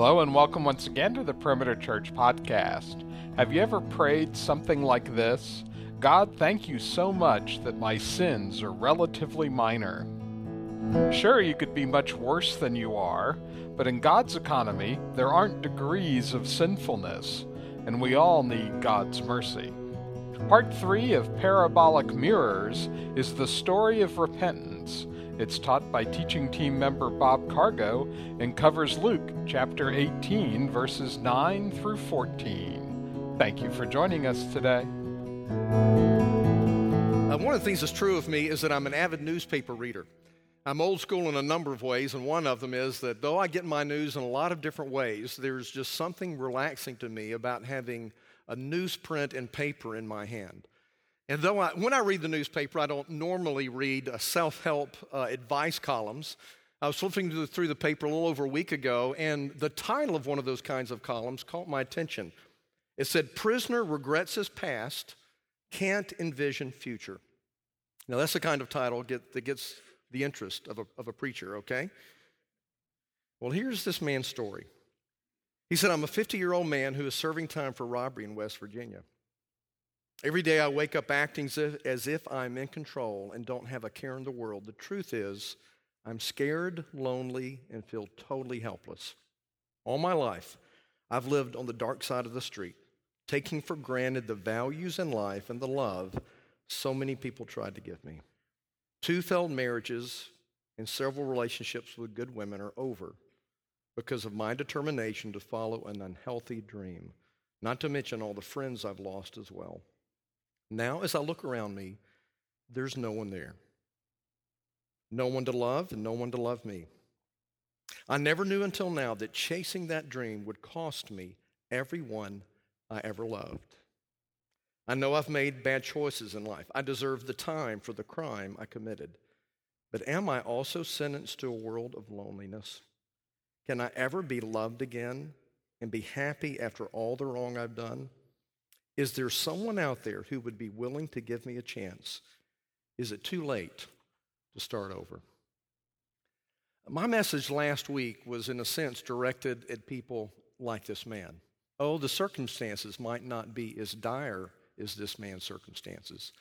Hello, and welcome once again to the Perimeter Church podcast. Have you ever prayed something like this? God, thank you so much that my sins are relatively minor. Sure, you could be much worse than you are, but in God's economy, there aren't degrees of sinfulness, and we all need God's mercy. Part 3 of Parabolic Mirrors is the story of repentance it's taught by teaching team member Bob Cargo and covers Luke chapter 18, verses 9 through 14. Thank you for joining us today. Uh, one of the things that's true of me is that I'm an avid newspaper reader. I'm old school in a number of ways, and one of them is that though I get my news in a lot of different ways, there's just something relaxing to me about having a newsprint and paper in my hand. And though I, when I read the newspaper, I don't normally read self help uh, advice columns. I was flipping through the paper a little over a week ago, and the title of one of those kinds of columns caught my attention. It said, Prisoner regrets his past, can't envision future. Now, that's the kind of title get, that gets the interest of a, of a preacher, okay? Well, here's this man's story. He said, I'm a 50 year old man who is serving time for robbery in West Virginia. Every day I wake up acting as if, I'm in control and don't have a care in the world. The truth is, I'm scared, lonely, and feel totally helpless. All my life, I've lived on the dark side of the street, taking for granted the values in life and the love so many people tried to give me. Two failed marriages and several relationships with good women are over because of my determination to follow an unhealthy dream, not to mention all the friends I've lost as well. Now, as I look around me, there's no one there. No one to love and no one to love me. I never knew until now that chasing that dream would cost me everyone I ever loved. I know I've made bad choices in life. I deserve the time for the crime I committed. But am I also sentenced to a world of loneliness? Can I ever be loved again and be happy after all the wrong I've done? Is there someone out there who would be willing to give me a chance? Is it too late to start over? My message last week was, in a sense, directed at people like this man. Oh, the circumstances might not be as dire as this man's circumstances.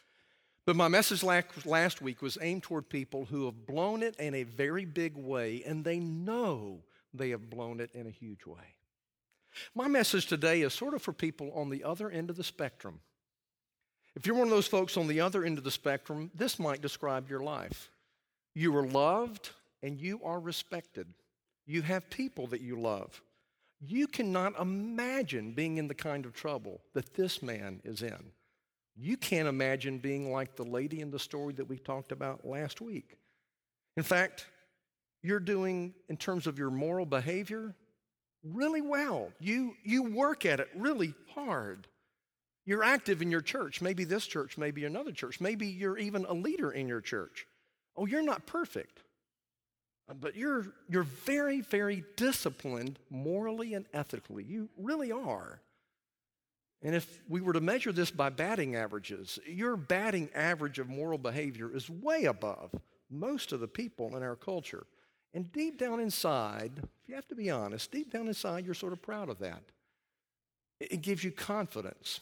But my message last week was aimed toward people who have blown it in a very big way, and they know they have blown it in a huge way. My message today is sort of for people on the other end of the spectrum. If you're one of those folks on the other end of the spectrum, this might describe your life. You are loved and you are respected. You have people that you love. You cannot imagine being in the kind of trouble that this man is in. You can't imagine being like the lady in the story that we talked about last week. In fact, you're doing, in terms of your moral behavior, really well. You, you work at it really hard. You're active in your church, maybe this church, maybe another church, maybe you're even a leader in your church. Oh, you're not perfect, but you're, you're very, very disciplined morally and ethically. You really are. And if we were to measure this by batting averages, your batting average of moral behavior is way above most of the people in our culture. And deep down inside, if you have to be honest, deep down inside, you're sort of proud of that. It gives you confidence.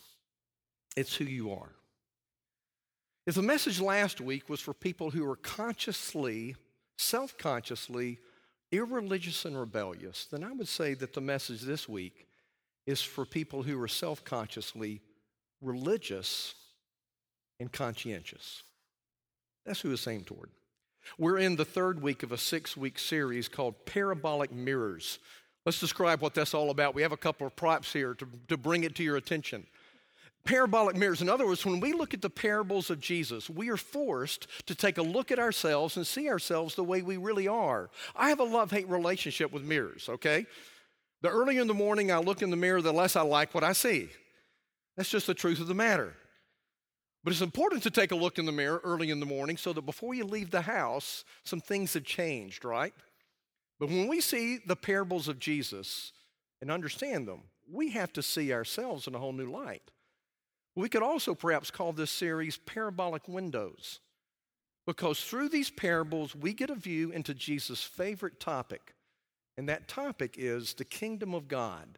It's who you are. If the message last week was for people who are consciously, self consciously, irreligious and rebellious, then I would say that the message this week is for people who are self consciously religious and conscientious. That's who it's aimed toward. We're in the third week of a six week series called Parabolic Mirrors. Let's describe what that's all about. We have a couple of props here to, to bring it to your attention. Parabolic mirrors. In other words, when we look at the parables of Jesus, we are forced to take a look at ourselves and see ourselves the way we really are. I have a love hate relationship with mirrors, okay? The earlier in the morning I look in the mirror, the less I like what I see. That's just the truth of the matter. But it's important to take a look in the mirror early in the morning so that before you leave the house, some things have changed, right? But when we see the parables of Jesus and understand them, we have to see ourselves in a whole new light. We could also perhaps call this series Parabolic Windows, because through these parables, we get a view into Jesus' favorite topic And that topic is the kingdom of God.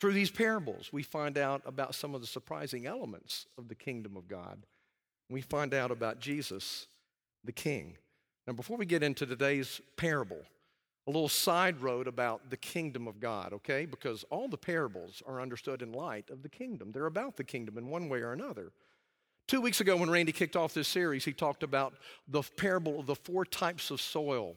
Through these parables, we find out about some of the surprising elements of the kingdom of God. We find out about Jesus, the King. Now, before we get into today's parable, a little side road about the kingdom of God, okay? Because all the parables are understood in light of the kingdom. They're about the kingdom in one way or another. Two weeks ago, when Randy kicked off this series, he talked about the parable of the four types of soil.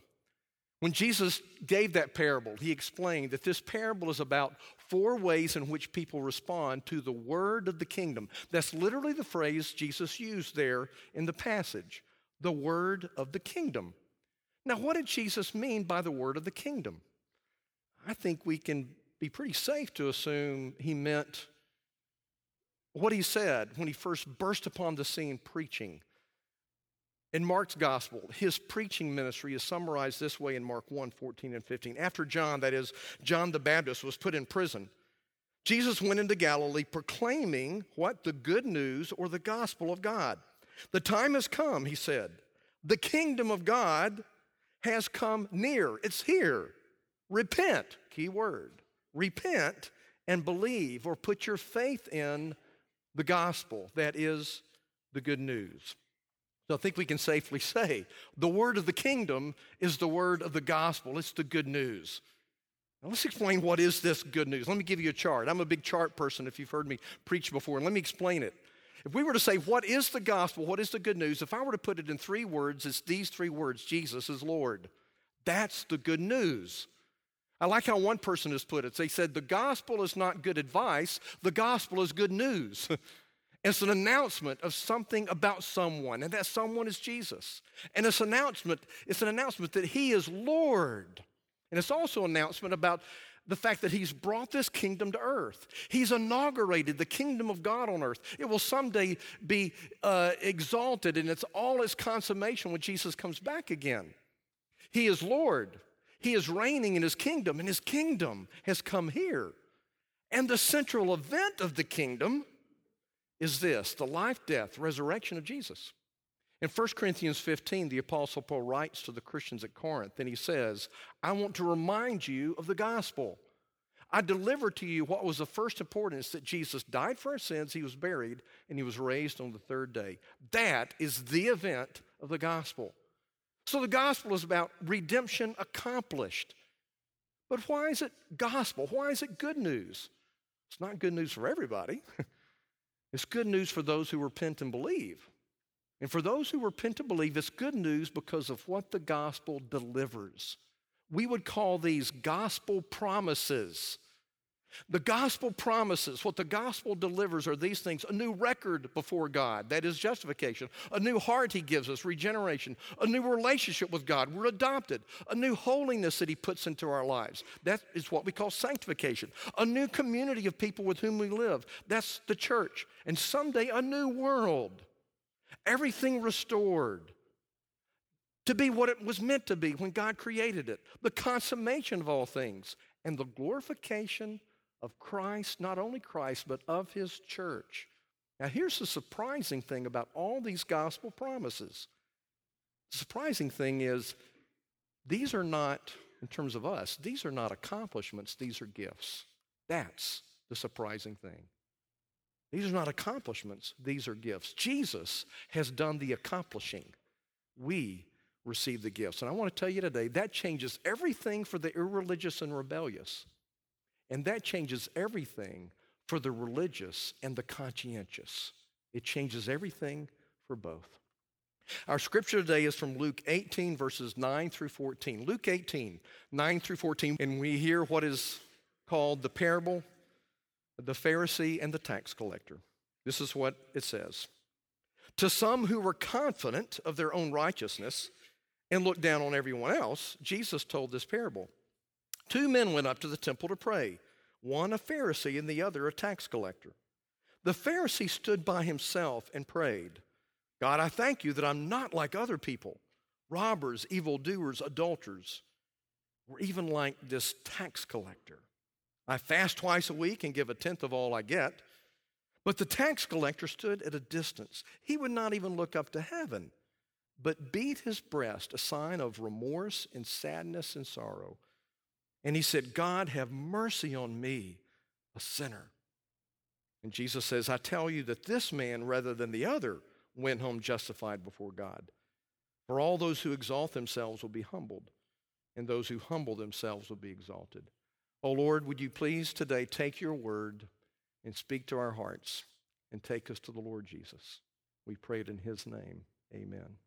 When Jesus gave that parable, he explained that this parable is about four ways in which people respond to the word of the kingdom. That's literally the phrase Jesus used there in the passage the word of the kingdom. Now, what did Jesus mean by the word of the kingdom? I think we can be pretty safe to assume he meant what he said when he first burst upon the scene preaching. In Mark's gospel, his preaching ministry is summarized this way in Mark 1 14 and 15. After John, that is, John the Baptist, was put in prison, Jesus went into Galilee proclaiming what? The good news or the gospel of God. The time has come, he said. The kingdom of God has come near. It's here. Repent, key word. Repent and believe or put your faith in the gospel. That is the good news. I think we can safely say the word of the kingdom is the word of the gospel. It's the good news. Now let's explain what is this good news. Let me give you a chart. I'm a big chart person if you've heard me preach before. And let me explain it. If we were to say, what is the gospel? What is the good news? If I were to put it in three words, it's these three words Jesus is Lord. That's the good news. I like how one person has put it. They said, the gospel is not good advice, the gospel is good news. It's an announcement of something about someone, and that someone is Jesus. And it's announcement, it's an announcement that He is Lord. And it's also an announcement about the fact that he's brought this kingdom to earth. He's inaugurated the kingdom of God on earth. It will someday be uh, exalted and it's all its consummation when Jesus comes back again. He is Lord. He is reigning in his kingdom, and his kingdom has come here. And the central event of the kingdom is this the life, death, resurrection of Jesus. In 1 Corinthians 15, the Apostle Paul writes to the Christians at Corinth, and he says, I want to remind you of the gospel. I deliver to you what was of first importance that Jesus died for our sins, he was buried, and he was raised on the third day. That is the event of the gospel. So the gospel is about redemption accomplished. But why is it gospel? Why is it good news? It's not good news for everybody. it's good news for those who repent and believe. And for those who repent to believe, it's good news because of what the gospel delivers. We would call these gospel promises. The gospel promises, what the gospel delivers are these things a new record before God, that is justification, a new heart He gives us, regeneration, a new relationship with God, we're adopted, a new holiness that He puts into our lives. That is what we call sanctification, a new community of people with whom we live. That's the church. And someday a new world everything restored to be what it was meant to be when God created it, the consummation of all things, and the glorification of Christ, not only Christ, but of his church. Now, here's the surprising thing about all these gospel promises. The surprising thing is, these are not, in terms of us, these are not accomplishments, these are gifts. That's the surprising thing. These are not accomplishments, these are gifts. Jesus has done the accomplishing. We receive the gifts. And I want to tell you today that changes everything for the irreligious and rebellious. And that changes everything for the religious and the conscientious. It changes everything for both. Our scripture today is from Luke 18, verses 9 through 14. Luke 18, 9 through 14. And we hear what is called the parable the Pharisee and the tax collector. This is what it says To some who were confident of their own righteousness and looked down on everyone else, Jesus told this parable. Two men went up to the temple to pray, one a Pharisee and the other a tax collector. The Pharisee stood by himself and prayed, God, I thank you that I'm not like other people, robbers, evildoers, adulterers, or even like this tax collector. I fast twice a week and give a tenth of all I get. But the tax collector stood at a distance. He would not even look up to heaven, but beat his breast, a sign of remorse and sadness and sorrow. And he said, God, have mercy on me, a sinner. And Jesus says, I tell you that this man, rather than the other, went home justified before God. For all those who exalt themselves will be humbled, and those who humble themselves will be exalted. Oh Lord, would you please today take your word and speak to our hearts and take us to the Lord Jesus? We pray it in his name. Amen.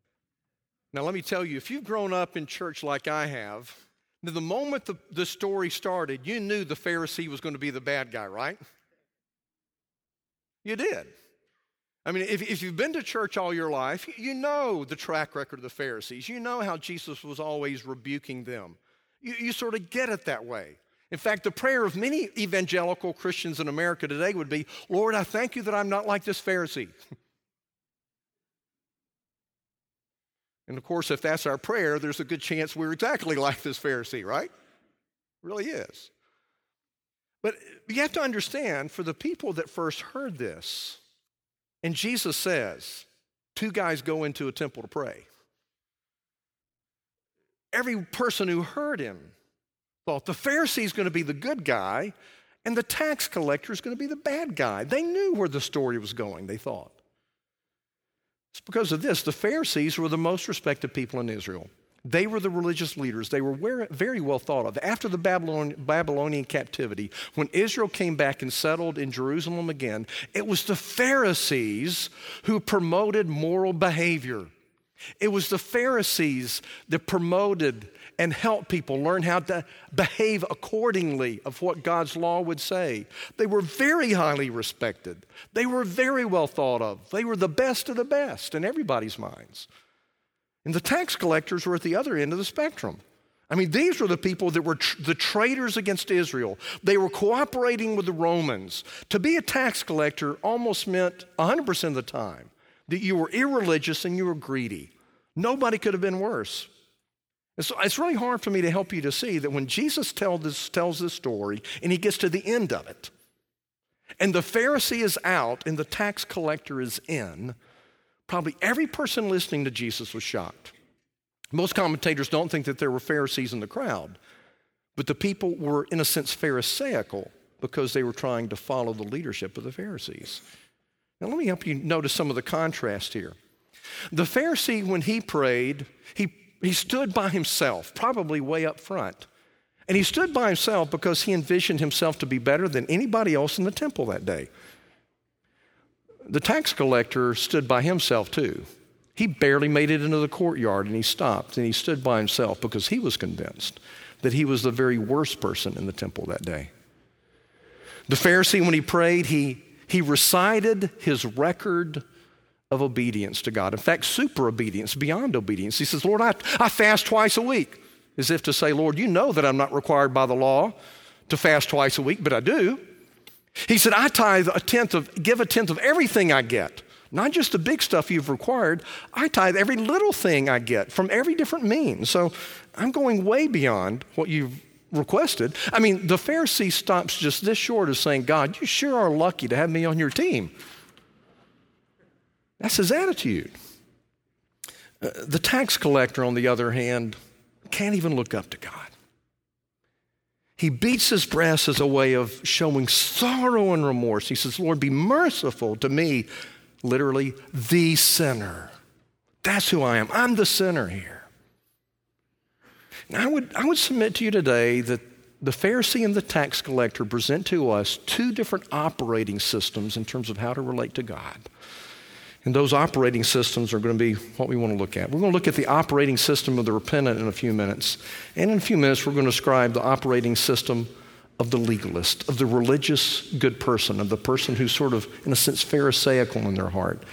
Now, let me tell you, if you've grown up in church like I have, the moment the, the story started, you knew the Pharisee was going to be the bad guy, right? You did. I mean, if, if you've been to church all your life, you know the track record of the Pharisees. You know how Jesus was always rebuking them. You, you sort of get it that way. In fact, the prayer of many evangelical Christians in America today would be Lord, I thank you that I'm not like this Pharisee. and of course, if that's our prayer, there's a good chance we're exactly like this Pharisee, right? Really is. But you have to understand for the people that first heard this, and Jesus says, two guys go into a temple to pray. Every person who heard him thought the Pharisee is going to be the good guy and the tax collector is going to be the bad guy. They knew where the story was going, they thought. It's because of this. The Pharisees were the most respected people in Israel. They were the religious leaders. They were very well thought of. After the Babylonian captivity, when Israel came back and settled in Jerusalem again, it was the Pharisees who promoted moral behavior. It was the Pharisees that promoted and help people learn how to behave accordingly of what God's law would say. They were very highly respected. They were very well thought of. They were the best of the best in everybody's minds. And the tax collectors were at the other end of the spectrum. I mean, these were the people that were tr- the traitors against Israel. They were cooperating with the Romans. To be a tax collector almost meant 100% of the time that you were irreligious and you were greedy. Nobody could have been worse. And so it's really hard for me to help you to see that when Jesus tell this, tells this story and he gets to the end of it, and the Pharisee is out and the tax collector is in, probably every person listening to Jesus was shocked. Most commentators don't think that there were Pharisees in the crowd, but the people were, in a sense, Pharisaical because they were trying to follow the leadership of the Pharisees. Now, let me help you notice some of the contrast here. The Pharisee, when he prayed, he, he stood by himself, probably way up front. And he stood by himself because he envisioned himself to be better than anybody else in the temple that day. The tax collector stood by himself too. He barely made it into the courtyard and he stopped and he stood by himself because he was convinced that he was the very worst person in the temple that day. The Pharisee, when he prayed, he, he recited his record of obedience to God. In fact, super obedience, beyond obedience. He says, Lord, I, I fast twice a week, as if to say, Lord, you know that I'm not required by the law to fast twice a week, but I do. He said, I tithe a tenth of, give a tenth of everything I get. Not just the big stuff you've required. I tithe every little thing I get from every different means. So I'm going way beyond what you've requested. I mean, the Pharisee stops just this short of saying, God, you sure are lucky to have me on your team. That's his attitude. Uh, the tax collector, on the other hand, can't even look up to God. He beats his breast as a way of showing sorrow and remorse. He says, Lord, be merciful to me, literally, the sinner. That's who I am. I'm the sinner here. Now, I would, I would submit to you today that the Pharisee and the tax collector present to us two different operating systems in terms of how to relate to God. And those operating systems are going to be what we want to look at. We're going to look at the operating system of the repentant in a few minutes. And in a few minutes, we're going to describe the operating system of the legalist, of the religious good person, of the person who's sort of, in a sense, Pharisaical in their heart.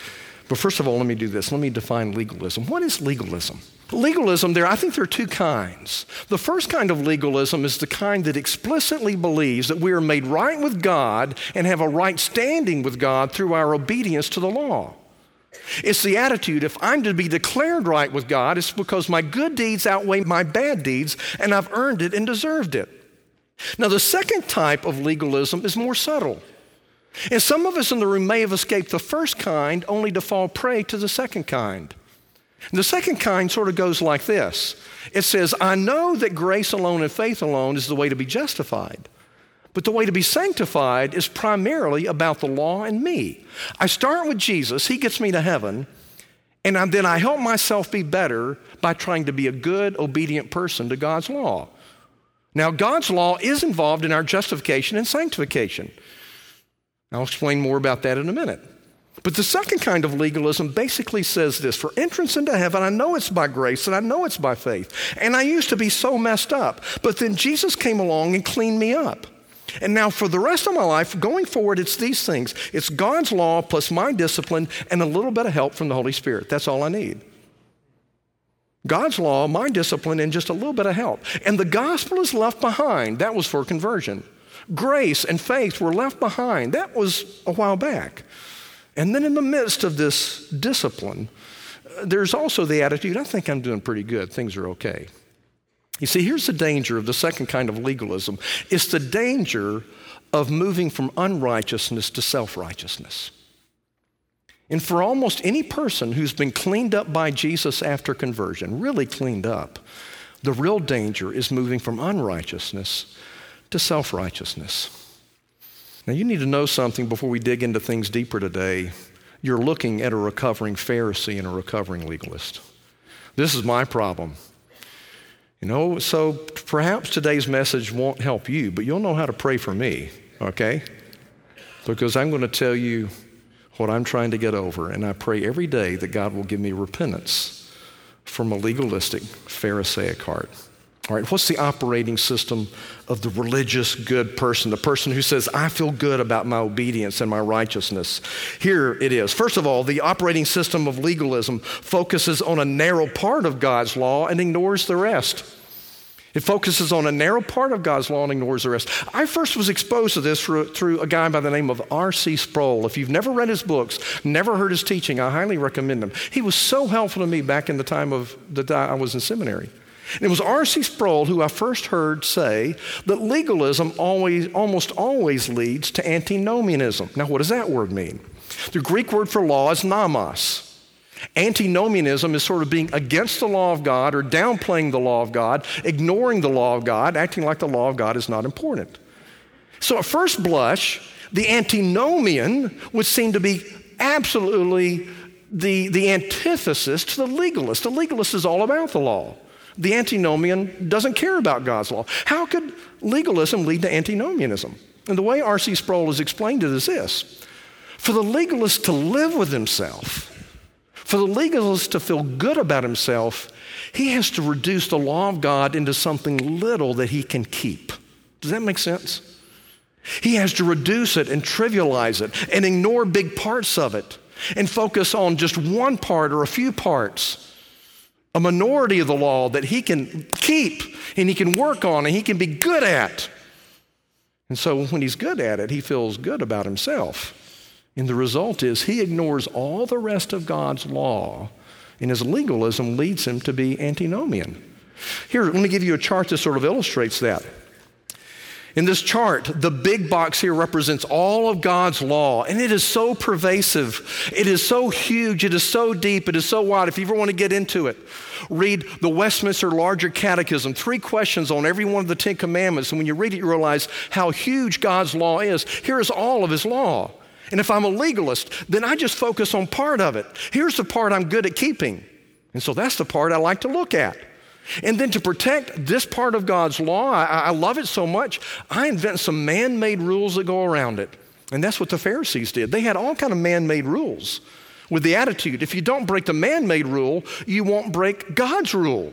But first of all, let me do this. Let me define legalism. What is legalism? Legalism, there, I think there are two kinds. The first kind of legalism is the kind that explicitly believes that we are made right with God and have a right standing with God through our obedience to the law. It's the attitude if I'm to be declared right with God, it's because my good deeds outweigh my bad deeds and I've earned it and deserved it. Now, the second type of legalism is more subtle. And some of us in the room may have escaped the first kind only to fall prey to the second kind. The second kind sort of goes like this it says, I know that grace alone and faith alone is the way to be justified. But the way to be sanctified is primarily about the law and me. I start with Jesus, He gets me to heaven, and then I help myself be better by trying to be a good, obedient person to God's law. Now, God's law is involved in our justification and sanctification. I'll explain more about that in a minute. But the second kind of legalism basically says this For entrance into heaven, I know it's by grace and I know it's by faith. And I used to be so messed up. But then Jesus came along and cleaned me up. And now, for the rest of my life, going forward, it's these things it's God's law plus my discipline and a little bit of help from the Holy Spirit. That's all I need. God's law, my discipline, and just a little bit of help. And the gospel is left behind. That was for conversion. Grace and faith were left behind. That was a while back. And then in the midst of this discipline, uh, there's also the attitude I think I'm doing pretty good, things are okay. You see, here's the danger of the second kind of legalism it's the danger of moving from unrighteousness to self righteousness. And for almost any person who's been cleaned up by Jesus after conversion, really cleaned up, the real danger is moving from unrighteousness to self righteousness. Now, you need to know something before we dig into things deeper today. You're looking at a recovering Pharisee and a recovering legalist. This is my problem. You know, so perhaps today's message won't help you, but you'll know how to pray for me, okay? Because I'm going to tell you what I'm trying to get over, and I pray every day that God will give me repentance from a legalistic, Pharisaic heart. All right, what's the operating system of the religious good person, the person who says, I feel good about my obedience and my righteousness? Here it is. First of all, the operating system of legalism focuses on a narrow part of God's law and ignores the rest. It focuses on a narrow part of God's law and ignores the rest. I first was exposed to this through, a guy by the name of R.C. Sproul. If you've never read his books, never heard his teaching, I highly recommend them. He was so helpful to me back in the time of that I was in seminary. And it was R.C. Sproul who I first heard say that legalism always, almost always leads to antinomianism. Now, what does that word mean? The Greek word for law is nomos. Antinomianism is sort of being against the law of God or downplaying the law of God, ignoring the law of God, acting like the law of God is not important. So, at first blush, the antinomian would seem to be absolutely the, the antithesis to the legalist. The legalist is all about the law. The antinomian doesn't care about God's law. How could legalism lead to antinomianism? And the way R.C. Sproul has explained it is this for the legalist to live with himself, for the legalist to feel good about himself, he has to reduce the law of God into something little that he can keep. Does that make sense? He has to reduce it and trivialize it and ignore big parts of it and focus on just one part or a few parts a minority of the law that he can keep and he can work on and he can be good at. And so when he's good at it, he feels good about himself. And the result is he ignores all the rest of God's law, and his legalism leads him to be antinomian. Here, let me give you a chart that sort of illustrates that. In this chart, the big box here represents all of God's law, and it is so pervasive. It is so huge. It is so deep. It is so wide. If you ever want to get into it, read the Westminster Larger Catechism. Three questions on every one of the Ten Commandments. And when you read it, you realize how huge God's law is. Here is all of His law. And if I'm a legalist, then I just focus on part of it. Here's the part I'm good at keeping. And so that's the part I like to look at. And then to protect this part of God's law, I, I love it so much, I invent some man made rules that go around it. And that's what the Pharisees did. They had all kind of man made rules with the attitude if you don't break the man made rule, you won't break God's rule.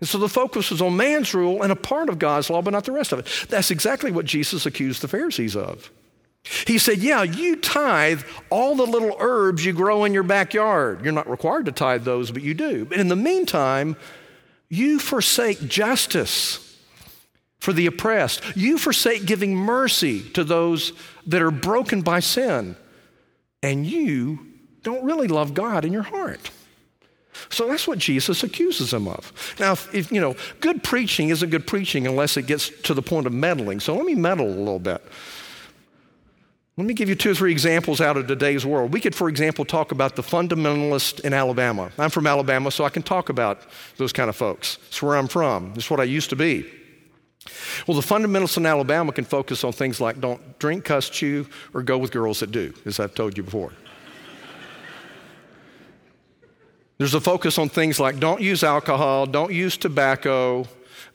And so the focus was on man's rule and a part of God's law, but not the rest of it. That's exactly what Jesus accused the Pharisees of. He said, Yeah, you tithe all the little herbs you grow in your backyard. You're not required to tithe those, but you do. But in the meantime, you forsake justice for the oppressed. You forsake giving mercy to those that are broken by sin. And you don't really love God in your heart. So that's what Jesus accuses them of. Now, if, if, you know, good preaching isn't good preaching unless it gets to the point of meddling. So let me meddle a little bit. Let me give you two or three examples out of today's world. We could, for example, talk about the fundamentalist in Alabama. I'm from Alabama, so I can talk about those kind of folks. It's where I'm from, it's what I used to be. Well, the fundamentalists in Alabama can focus on things like don't drink, cuss, chew, or go with girls that do, as I've told you before. There's a focus on things like don't use alcohol, don't use tobacco,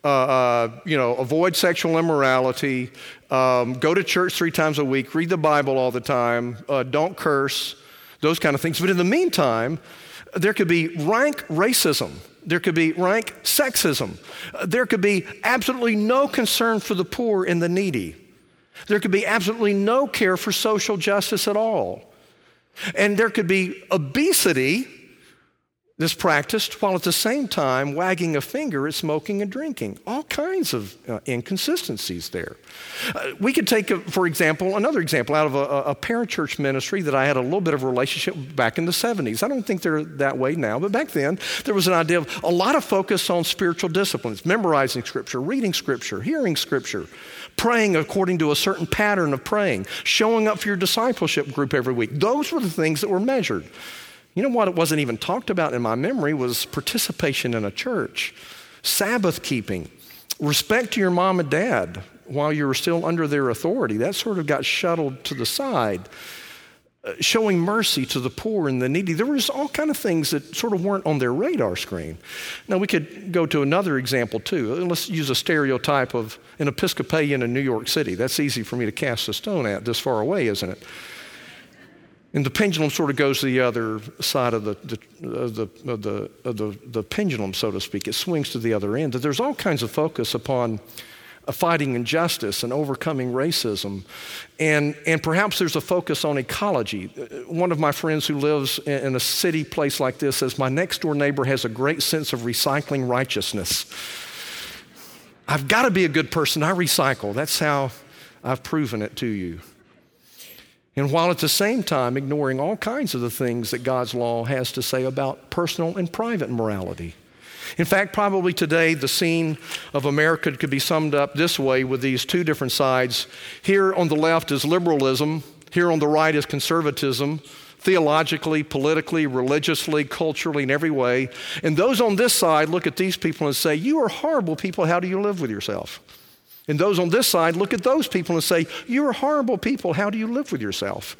uh, uh, you know, avoid sexual immorality, um, go to church three times a week, read the Bible all the time, uh, don't curse, those kind of things. But in the meantime, there could be rank racism. There could be rank sexism. Uh, there could be absolutely no concern for the poor and the needy. There could be absolutely no care for social justice at all. And there could be obesity this practiced while at the same time wagging a finger at smoking and drinking. All kinds of uh, inconsistencies there. Uh, we could take, a, for example, another example out of a, a parachurch ministry that I had a little bit of a relationship back in the 70s. I don't think they're that way now, but back then there was an idea of a lot of focus on spiritual disciplines, memorizing scripture, reading scripture, hearing scripture, praying according to a certain pattern of praying, showing up for your discipleship group every week. Those were the things that were measured. You know what? It wasn't even talked about in my memory was participation in a church, Sabbath keeping, respect to your mom and dad while you were still under their authority. That sort of got shuttled to the side. Uh, showing mercy to the poor and the needy. There was all kind of things that sort of weren't on their radar screen. Now we could go to another example too. Let's use a stereotype of an Episcopalian in New York City. That's easy for me to cast a stone at this far away, isn't it? And the pendulum sort of goes to the other side of the, the, of the, of the, of the, the pendulum, so to speak. It swings to the other end. That there's all kinds of focus upon fighting injustice and overcoming racism. And, and perhaps there's a focus on ecology. One of my friends who lives in a city place like this says, My next door neighbor has a great sense of recycling righteousness. I've got to be a good person. I recycle. That's how I've proven it to you. And while at the same time ignoring all kinds of the things that God's law has to say about personal and private morality. In fact, probably today the scene of America could be summed up this way with these two different sides. Here on the left is liberalism, here on the right is conservatism, theologically, politically, religiously, culturally, in every way. And those on this side look at these people and say, You are horrible people. How do you live with yourself? And those on this side look at those people and say, You're horrible people. How do you live with yourself?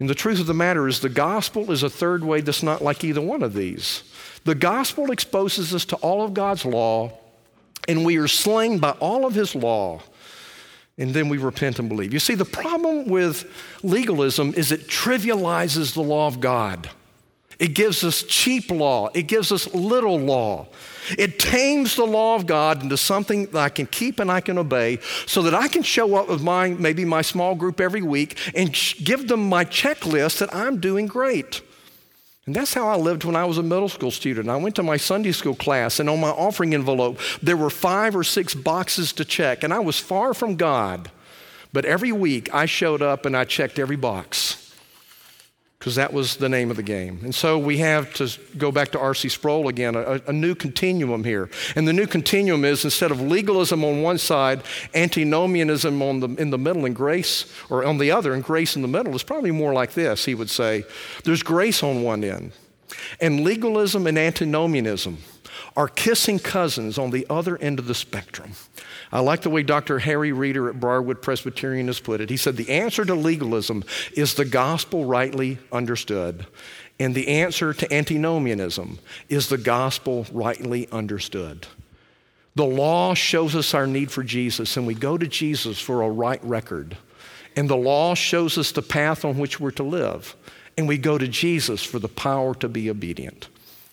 And the truth of the matter is, the gospel is a third way that's not like either one of these. The gospel exposes us to all of God's law, and we are slain by all of his law. And then we repent and believe. You see, the problem with legalism is it trivializes the law of God. It gives us cheap law, it gives us little law. It tames the law of God into something that I can keep and I can obey so that I can show up with my, maybe my small group every week and give them my checklist that I'm doing great. And that's how I lived when I was a middle school student. I went to my Sunday school class, and on my offering envelope, there were five or six boxes to check, and I was far from God. But every week, I showed up and I checked every box because that was the name of the game. And so we have to go back to R.C. Sproul again, a, a, new continuum here. And the new continuum is instead of legalism on one side, antinomianism on the, in the middle, and grace, or on the other, and grace in the middle, is probably more like this, he would say. There's grace on one end, and legalism and antinomianism are kissing cousins on the other end of the spectrum. I like the way Dr. Harry Reeder at Briarwood Presbyterian has put it. He said, The answer to legalism is the gospel rightly understood. And the answer to antinomianism is the gospel rightly understood. The law shows us our need for Jesus, and we go to Jesus for a right record. And the law shows us the path on which we're to live. And we go to Jesus for the power to be obedient.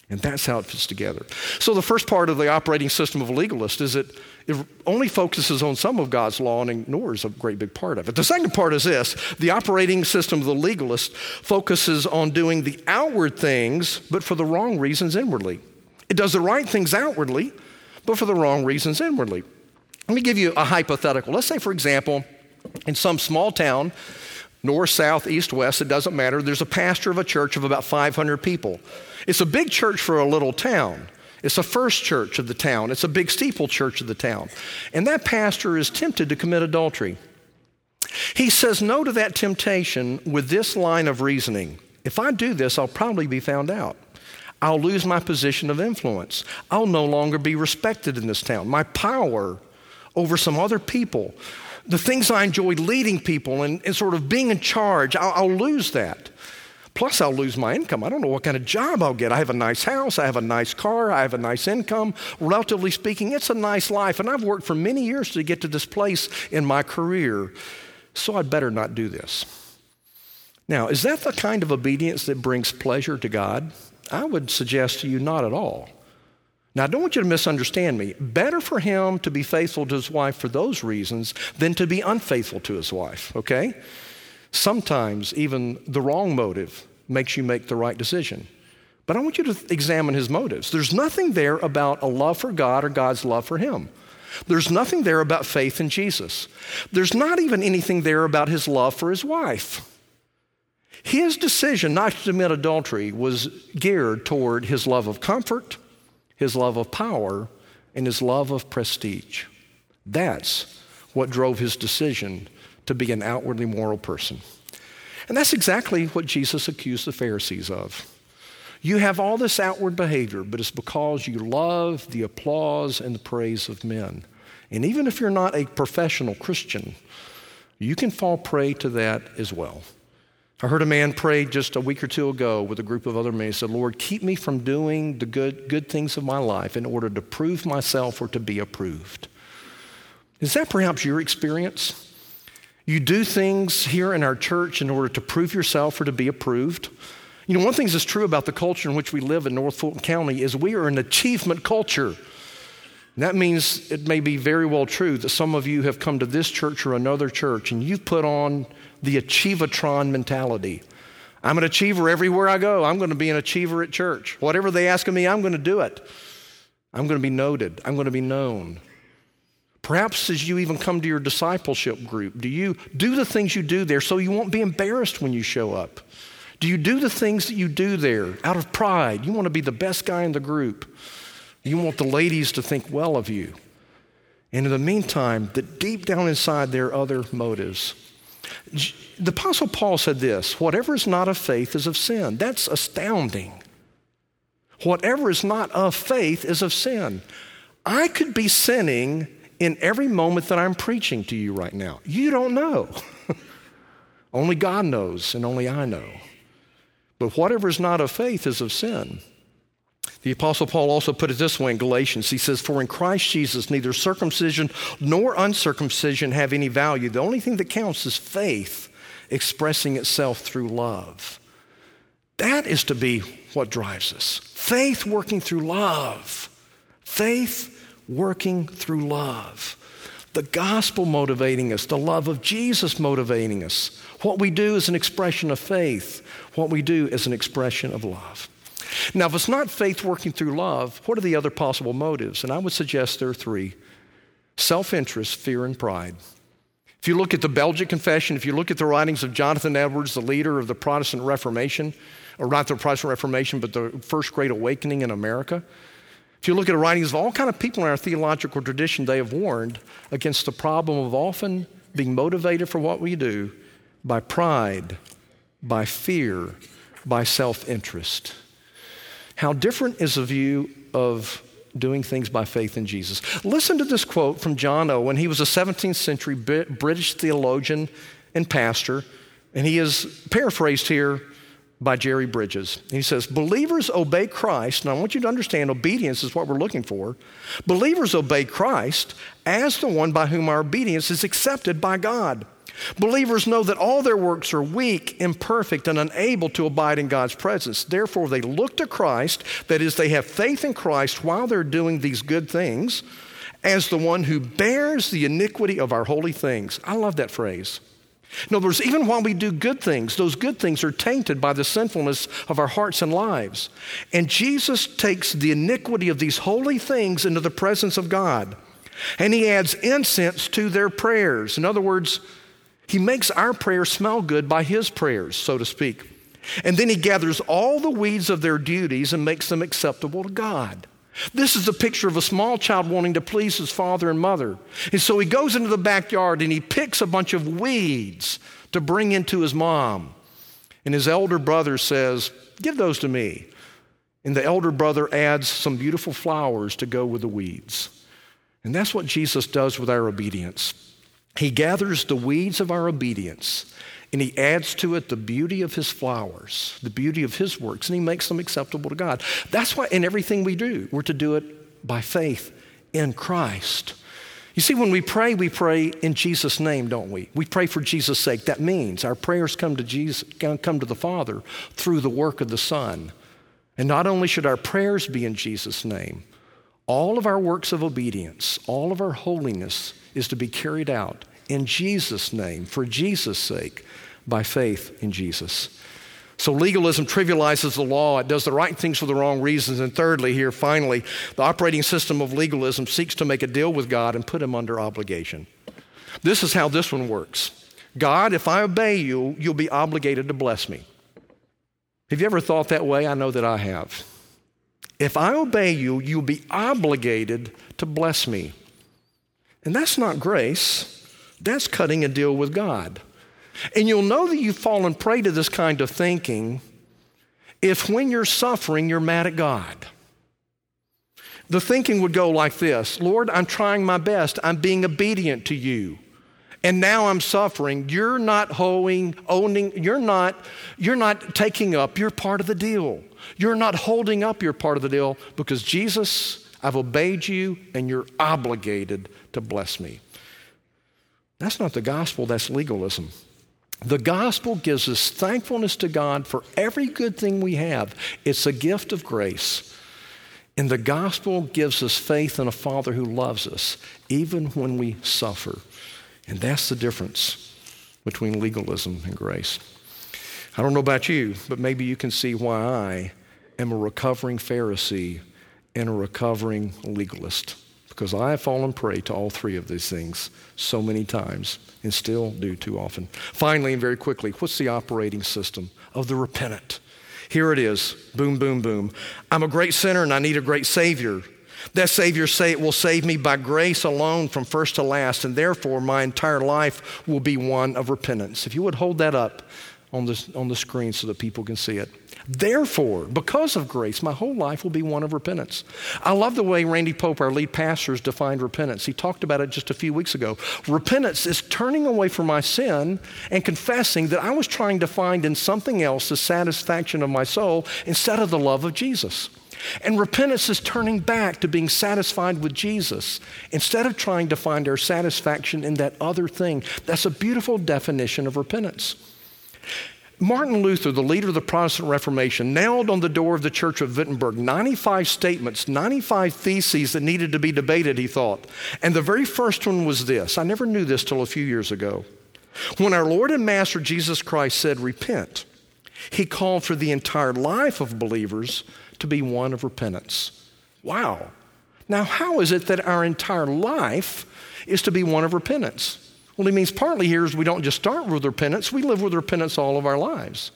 And that's how it fits together. So, the first part of the operating system of a legalist is that it only focuses on some of God's law and ignores a great big part of it. The second part is this the operating system of the legalist focuses on doing the outward things, but for the wrong reasons inwardly. It does the right things outwardly, but for the wrong reasons inwardly. Let me give you a hypothetical. Let's say, for example, in some small town, north, south, east, west, it doesn't matter, there's a pastor of a church of about 500 people. It's a big church for a little town. It's a first church of the town. It's a big steeple church of the town. And that pastor is tempted to commit adultery. He says no to that temptation with this line of reasoning If I do this, I'll probably be found out. I'll lose my position of influence. I'll no longer be respected in this town. My power over some other people, the things I enjoy leading people and, and sort of being in charge, I'll, I'll lose that. Plus, I'll lose my income. I don't know what kind of job I'll get. I have a nice house, I have a nice car, I have a nice income. Relatively speaking, it's a nice life. And I've worked for many years to get to this place in my career. So I'd better not do this. Now, is that the kind of obedience that brings pleasure to God? I would suggest to you not at all. Now, I don't want you to misunderstand me. Better for him to be faithful to his wife for those reasons than to be unfaithful to his wife, okay? Sometimes even the wrong motive makes you make the right decision. But I want you to examine his motives. There's nothing there about a love for God or God's love for him. There's nothing there about faith in Jesus. There's not even anything there about his love for his wife. His decision not to commit adultery was geared toward his love of comfort, his love of power, and his love of prestige. That's what drove his decision to be an outwardly moral person. And that's exactly what Jesus accused the Pharisees of. You have all this outward behavior, but it's because you love the applause and the praise of men. And even if you're not a professional Christian, you can fall prey to that as well. I heard a man pray just a week or two ago with a group of other men. He said, Lord, keep me from doing the good, good things of my life in order to prove myself or to be approved. Is that perhaps your experience? You do things here in our church in order to prove yourself or to be approved. You know, one thing that's true about the culture in which we live in North Fulton County is we are an achievement culture. And that means it may be very well true that some of you have come to this church or another church and you've put on the achievatron mentality. I'm an achiever everywhere I go. I'm going to be an achiever at church. Whatever they ask of me, I'm going to do it. I'm going to be noted. I'm going to be known. Perhaps as you even come to your discipleship group, do you do the things you do there so you won't be embarrassed when you show up? Do you do the things that you do there out of pride? You want to be the best guy in the group. You want the ladies to think well of you. And in the meantime, that deep down inside there are other motives. The Apostle Paul said this whatever is not of faith is of sin. That's astounding. Whatever is not of faith is of sin. I could be sinning in every moment that I'm preaching to you right now. You don't know. only God knows, and only I know. But whatever is not of faith is of sin. The Apostle Paul also put it this way in Galatians. He says, For in Christ Jesus, neither circumcision nor uncircumcision have any value. The only thing that counts is faith expressing itself through love. That is to be what drives us. Faith working through love. Faith working through love. The gospel motivating us, the love of Jesus motivating us. What we do is an expression of faith, what we do is an expression of love. Now, if it's not faith working through love, what are the other possible motives? And I would suggest there are three self interest, fear, and pride. If you look at the Belgic Confession, if you look at the writings of Jonathan Edwards, the leader of the Protestant Reformation, or not the Protestant Reformation, but the First Great Awakening in America, if you look at the writings of all kind of people in our theological tradition, they have warned against the problem of often being motivated for what we do by pride, by fear, by self interest. How different is the view of doing things by faith in Jesus? Listen to this quote from John Owen. He was a 17th century British theologian and pastor, and he is paraphrased here by Jerry Bridges. He says, Believers obey Christ. Now, I want you to understand obedience is what we're looking for. Believers obey Christ as the one by whom our obedience is accepted by God. Believers know that all their works are weak, imperfect, and unable to abide in God's presence. Therefore, they look to Christ, that is, they have faith in Christ while they're doing these good things, as the one who bears the iniquity of our holy things. I love that phrase. In other words, even while we do good things, those good things are tainted by the sinfulness of our hearts and lives. And Jesus takes the iniquity of these holy things into the presence of God. And he adds incense to their prayers. In other words, he makes our prayers smell good by his prayers, so to speak. And then he gathers all the weeds of their duties and makes them acceptable to God. This is a picture of a small child wanting to please his father and mother. And so he goes into the backyard and he picks a bunch of weeds to bring into his mom. And his elder brother says, Give those to me. And the elder brother adds some beautiful flowers to go with the weeds. And that's what Jesus does with our obedience. He gathers the weeds of our obedience and he adds to it the beauty of his flowers, the beauty of his works, and he makes them acceptable to God. That's why in everything we do, we're to do it by faith in Christ. You see, when we pray, we pray in Jesus' name, don't we? We pray for Jesus' sake. That means our prayers come to Jesus, come to the Father through the work of the Son. And not only should our prayers be in Jesus' name, all of our works of obedience, all of our holiness is to be carried out in Jesus' name, for Jesus' sake, by faith in Jesus. So legalism trivializes the law, it does the right things for the wrong reasons. And thirdly, here finally, the operating system of legalism seeks to make a deal with God and put him under obligation. This is how this one works God, if I obey you, you'll be obligated to bless me. Have you ever thought that way? I know that I have. If I obey you, you'll be obligated to bless me. And that's not grace, that's cutting a deal with God. And you'll know that you've fallen prey to this kind of thinking if when you're suffering, you're mad at God. The thinking would go like this Lord, I'm trying my best, I'm being obedient to you. And now I'm suffering. You're not holding, owning, you're not, you're not taking up your part of the deal. You're not holding up your part of the deal because Jesus, I've obeyed you and you're obligated to bless me. That's not the gospel, that's legalism. The gospel gives us thankfulness to God for every good thing we have. It's a gift of grace. And the gospel gives us faith in a Father who loves us, even when we suffer. And that's the difference between legalism and grace. I don't know about you, but maybe you can see why I am a recovering Pharisee and a recovering legalist because I have fallen prey to all three of these things so many times and still do too often. Finally, and very quickly, what's the operating system of the repentant? Here it is boom, boom, boom. I'm a great sinner and I need a great Savior. That Savior say, it will save me by grace alone from first to last, and therefore my entire life will be one of repentance. If you would hold that up on the, on the screen so that people can see it. Therefore, because of grace, my whole life will be one of repentance. I love the way Randy Pope, our lead pastor, has defined repentance. He talked about it just a few weeks ago. Repentance is turning away from my sin and confessing that I was trying to find in something else the satisfaction of my soul instead of the love of Jesus. And repentance is turning back to being satisfied with Jesus instead of trying to find our satisfaction in that other thing. That's a beautiful definition of repentance. Martin Luther, the leader of the Protestant Reformation, nailed on the door of the Church of Wittenberg 95 statements, 95 theses that needed to be debated, he thought. And the very first one was this I never knew this till a few years ago. When our Lord and Master Jesus Christ said, Repent, he called for the entire life of believers to be one of repentance. Wow. Now, how is it that our entire life is to be one of repentance? Well, he means partly here is we don't just start with repentance, we live with repentance all of our lives.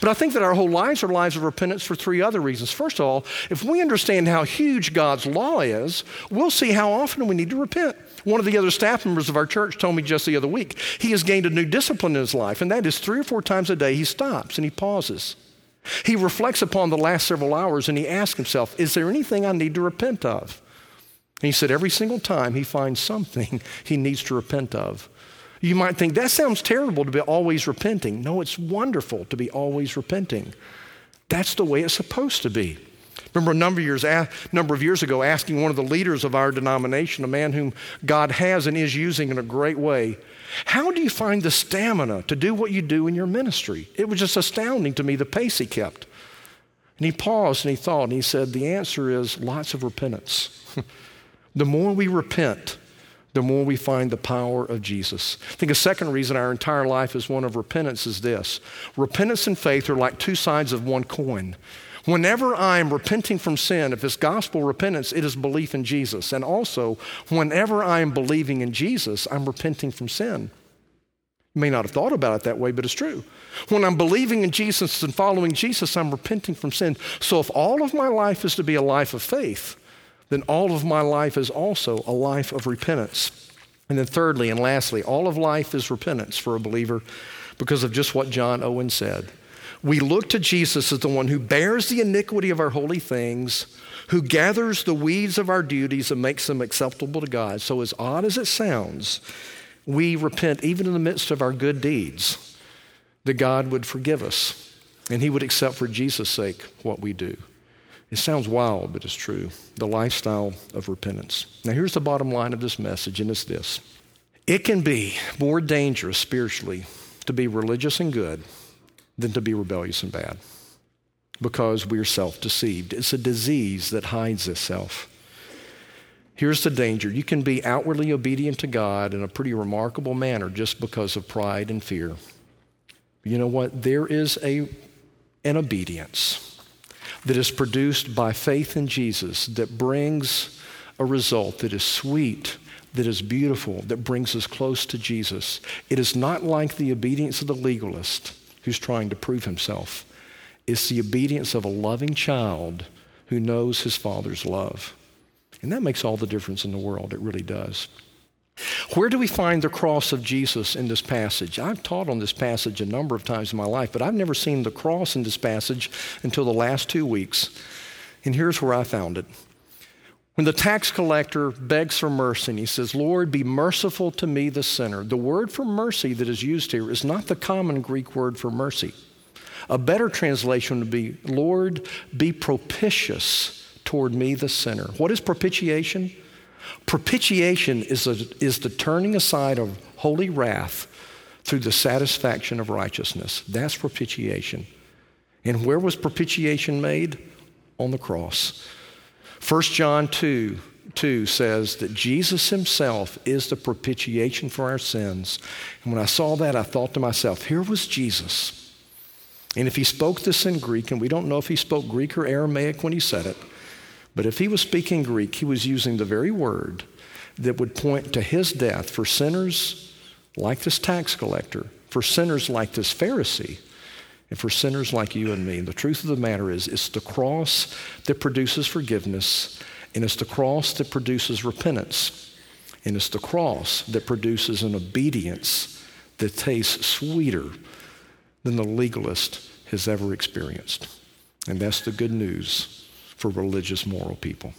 But I think that our whole lives are lives of repentance for three other reasons. First of all, if we understand how huge God's law is, we'll see how often we need to repent. One of the other staff members of our church told me just the other week he has gained a new discipline in his life, and that is three or four times a day he stops and he pauses. He reflects upon the last several hours and he asks himself, Is there anything I need to repent of? And he said every single time he finds something he needs to repent of. You might think that sounds terrible to be always repenting. No, it's wonderful to be always repenting. That's the way it's supposed to be. Remember a number of years, a number of years ago, asking one of the leaders of our denomination, a man whom God has and is using in a great way, how do you find the stamina to do what you do in your ministry? It was just astounding to me the pace he kept. And he paused and he thought, and he said, The answer is lots of repentance. the more we repent, the more we find the power of Jesus. I think a second reason our entire life is one of repentance is this repentance and faith are like two sides of one coin. Whenever I am repenting from sin, if it's gospel repentance, it is belief in Jesus. And also, whenever I am believing in Jesus, I'm repenting from sin. You may not have thought about it that way, but it's true. When I'm believing in Jesus and following Jesus, I'm repenting from sin. So if all of my life is to be a life of faith, then all of my life is also a life of repentance. And then, thirdly and lastly, all of life is repentance for a believer because of just what John Owen said. We look to Jesus as the one who bears the iniquity of our holy things, who gathers the weeds of our duties and makes them acceptable to God. So, as odd as it sounds, we repent even in the midst of our good deeds, that God would forgive us and He would accept for Jesus' sake what we do. It sounds wild, but it's true. The lifestyle of repentance. Now, here's the bottom line of this message, and it's this it can be more dangerous spiritually to be religious and good than to be rebellious and bad because we're self deceived. It's a disease that hides itself. Here's the danger you can be outwardly obedient to God in a pretty remarkable manner just because of pride and fear. You know what? There is a, an obedience that is produced by faith in Jesus that brings a result that is sweet, that is beautiful, that brings us close to Jesus. It is not like the obedience of the legalist who's trying to prove himself. It's the obedience of a loving child who knows his father's love. And that makes all the difference in the world. It really does. Where do we find the cross of Jesus in this passage? I've taught on this passage a number of times in my life, but I've never seen the cross in this passage until the last two weeks. And here's where I found it. When the tax collector begs for mercy and he says, Lord, be merciful to me, the sinner, the word for mercy that is used here is not the common Greek word for mercy. A better translation would be, Lord, be propitious toward me, the sinner. What is propitiation? Propitiation is, a, is the turning aside of holy wrath through the satisfaction of righteousness. That's propitiation. And where was propitiation made? On the cross. 1 John 2 2 says that Jesus himself is the propitiation for our sins. And when I saw that, I thought to myself, here was Jesus. And if he spoke this in Greek, and we don't know if he spoke Greek or Aramaic when he said it, but if he was speaking Greek, he was using the very word that would point to his death for sinners like this tax collector, for sinners like this Pharisee, and for sinners like you and me. And the truth of the matter is, it's the cross that produces forgiveness, and it's the cross that produces repentance, and it's the cross that produces an obedience that tastes sweeter than the legalist has ever experienced. And that's the good news for religious, moral people.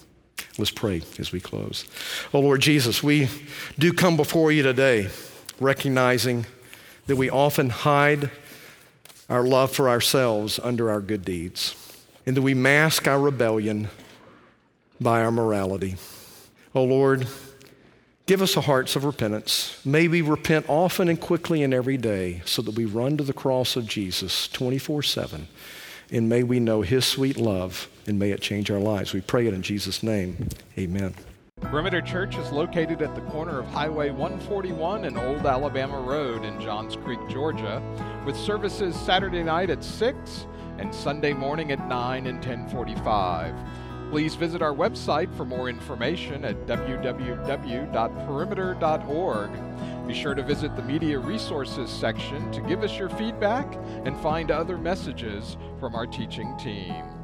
Let's pray as we close. Oh, Lord Jesus, we do come before you today recognizing that we often hide our love for ourselves under our good deeds, and that we mask our rebellion by our morality. Oh, Lord, give us a hearts of repentance. May we repent often and quickly and every day so that we run to the cross of Jesus 24 7 and may we know His sweet love, and may it change our lives. We pray it in Jesus' name. Amen. Perimeter Church is located at the corner of Highway 141 and Old Alabama Road in Johns Creek, Georgia, with services Saturday night at 6 and Sunday morning at 9 and 1045. Please visit our website for more information at www.perimeter.org. Be sure to visit the Media Resources section to give us your feedback and find other messages from our teaching team.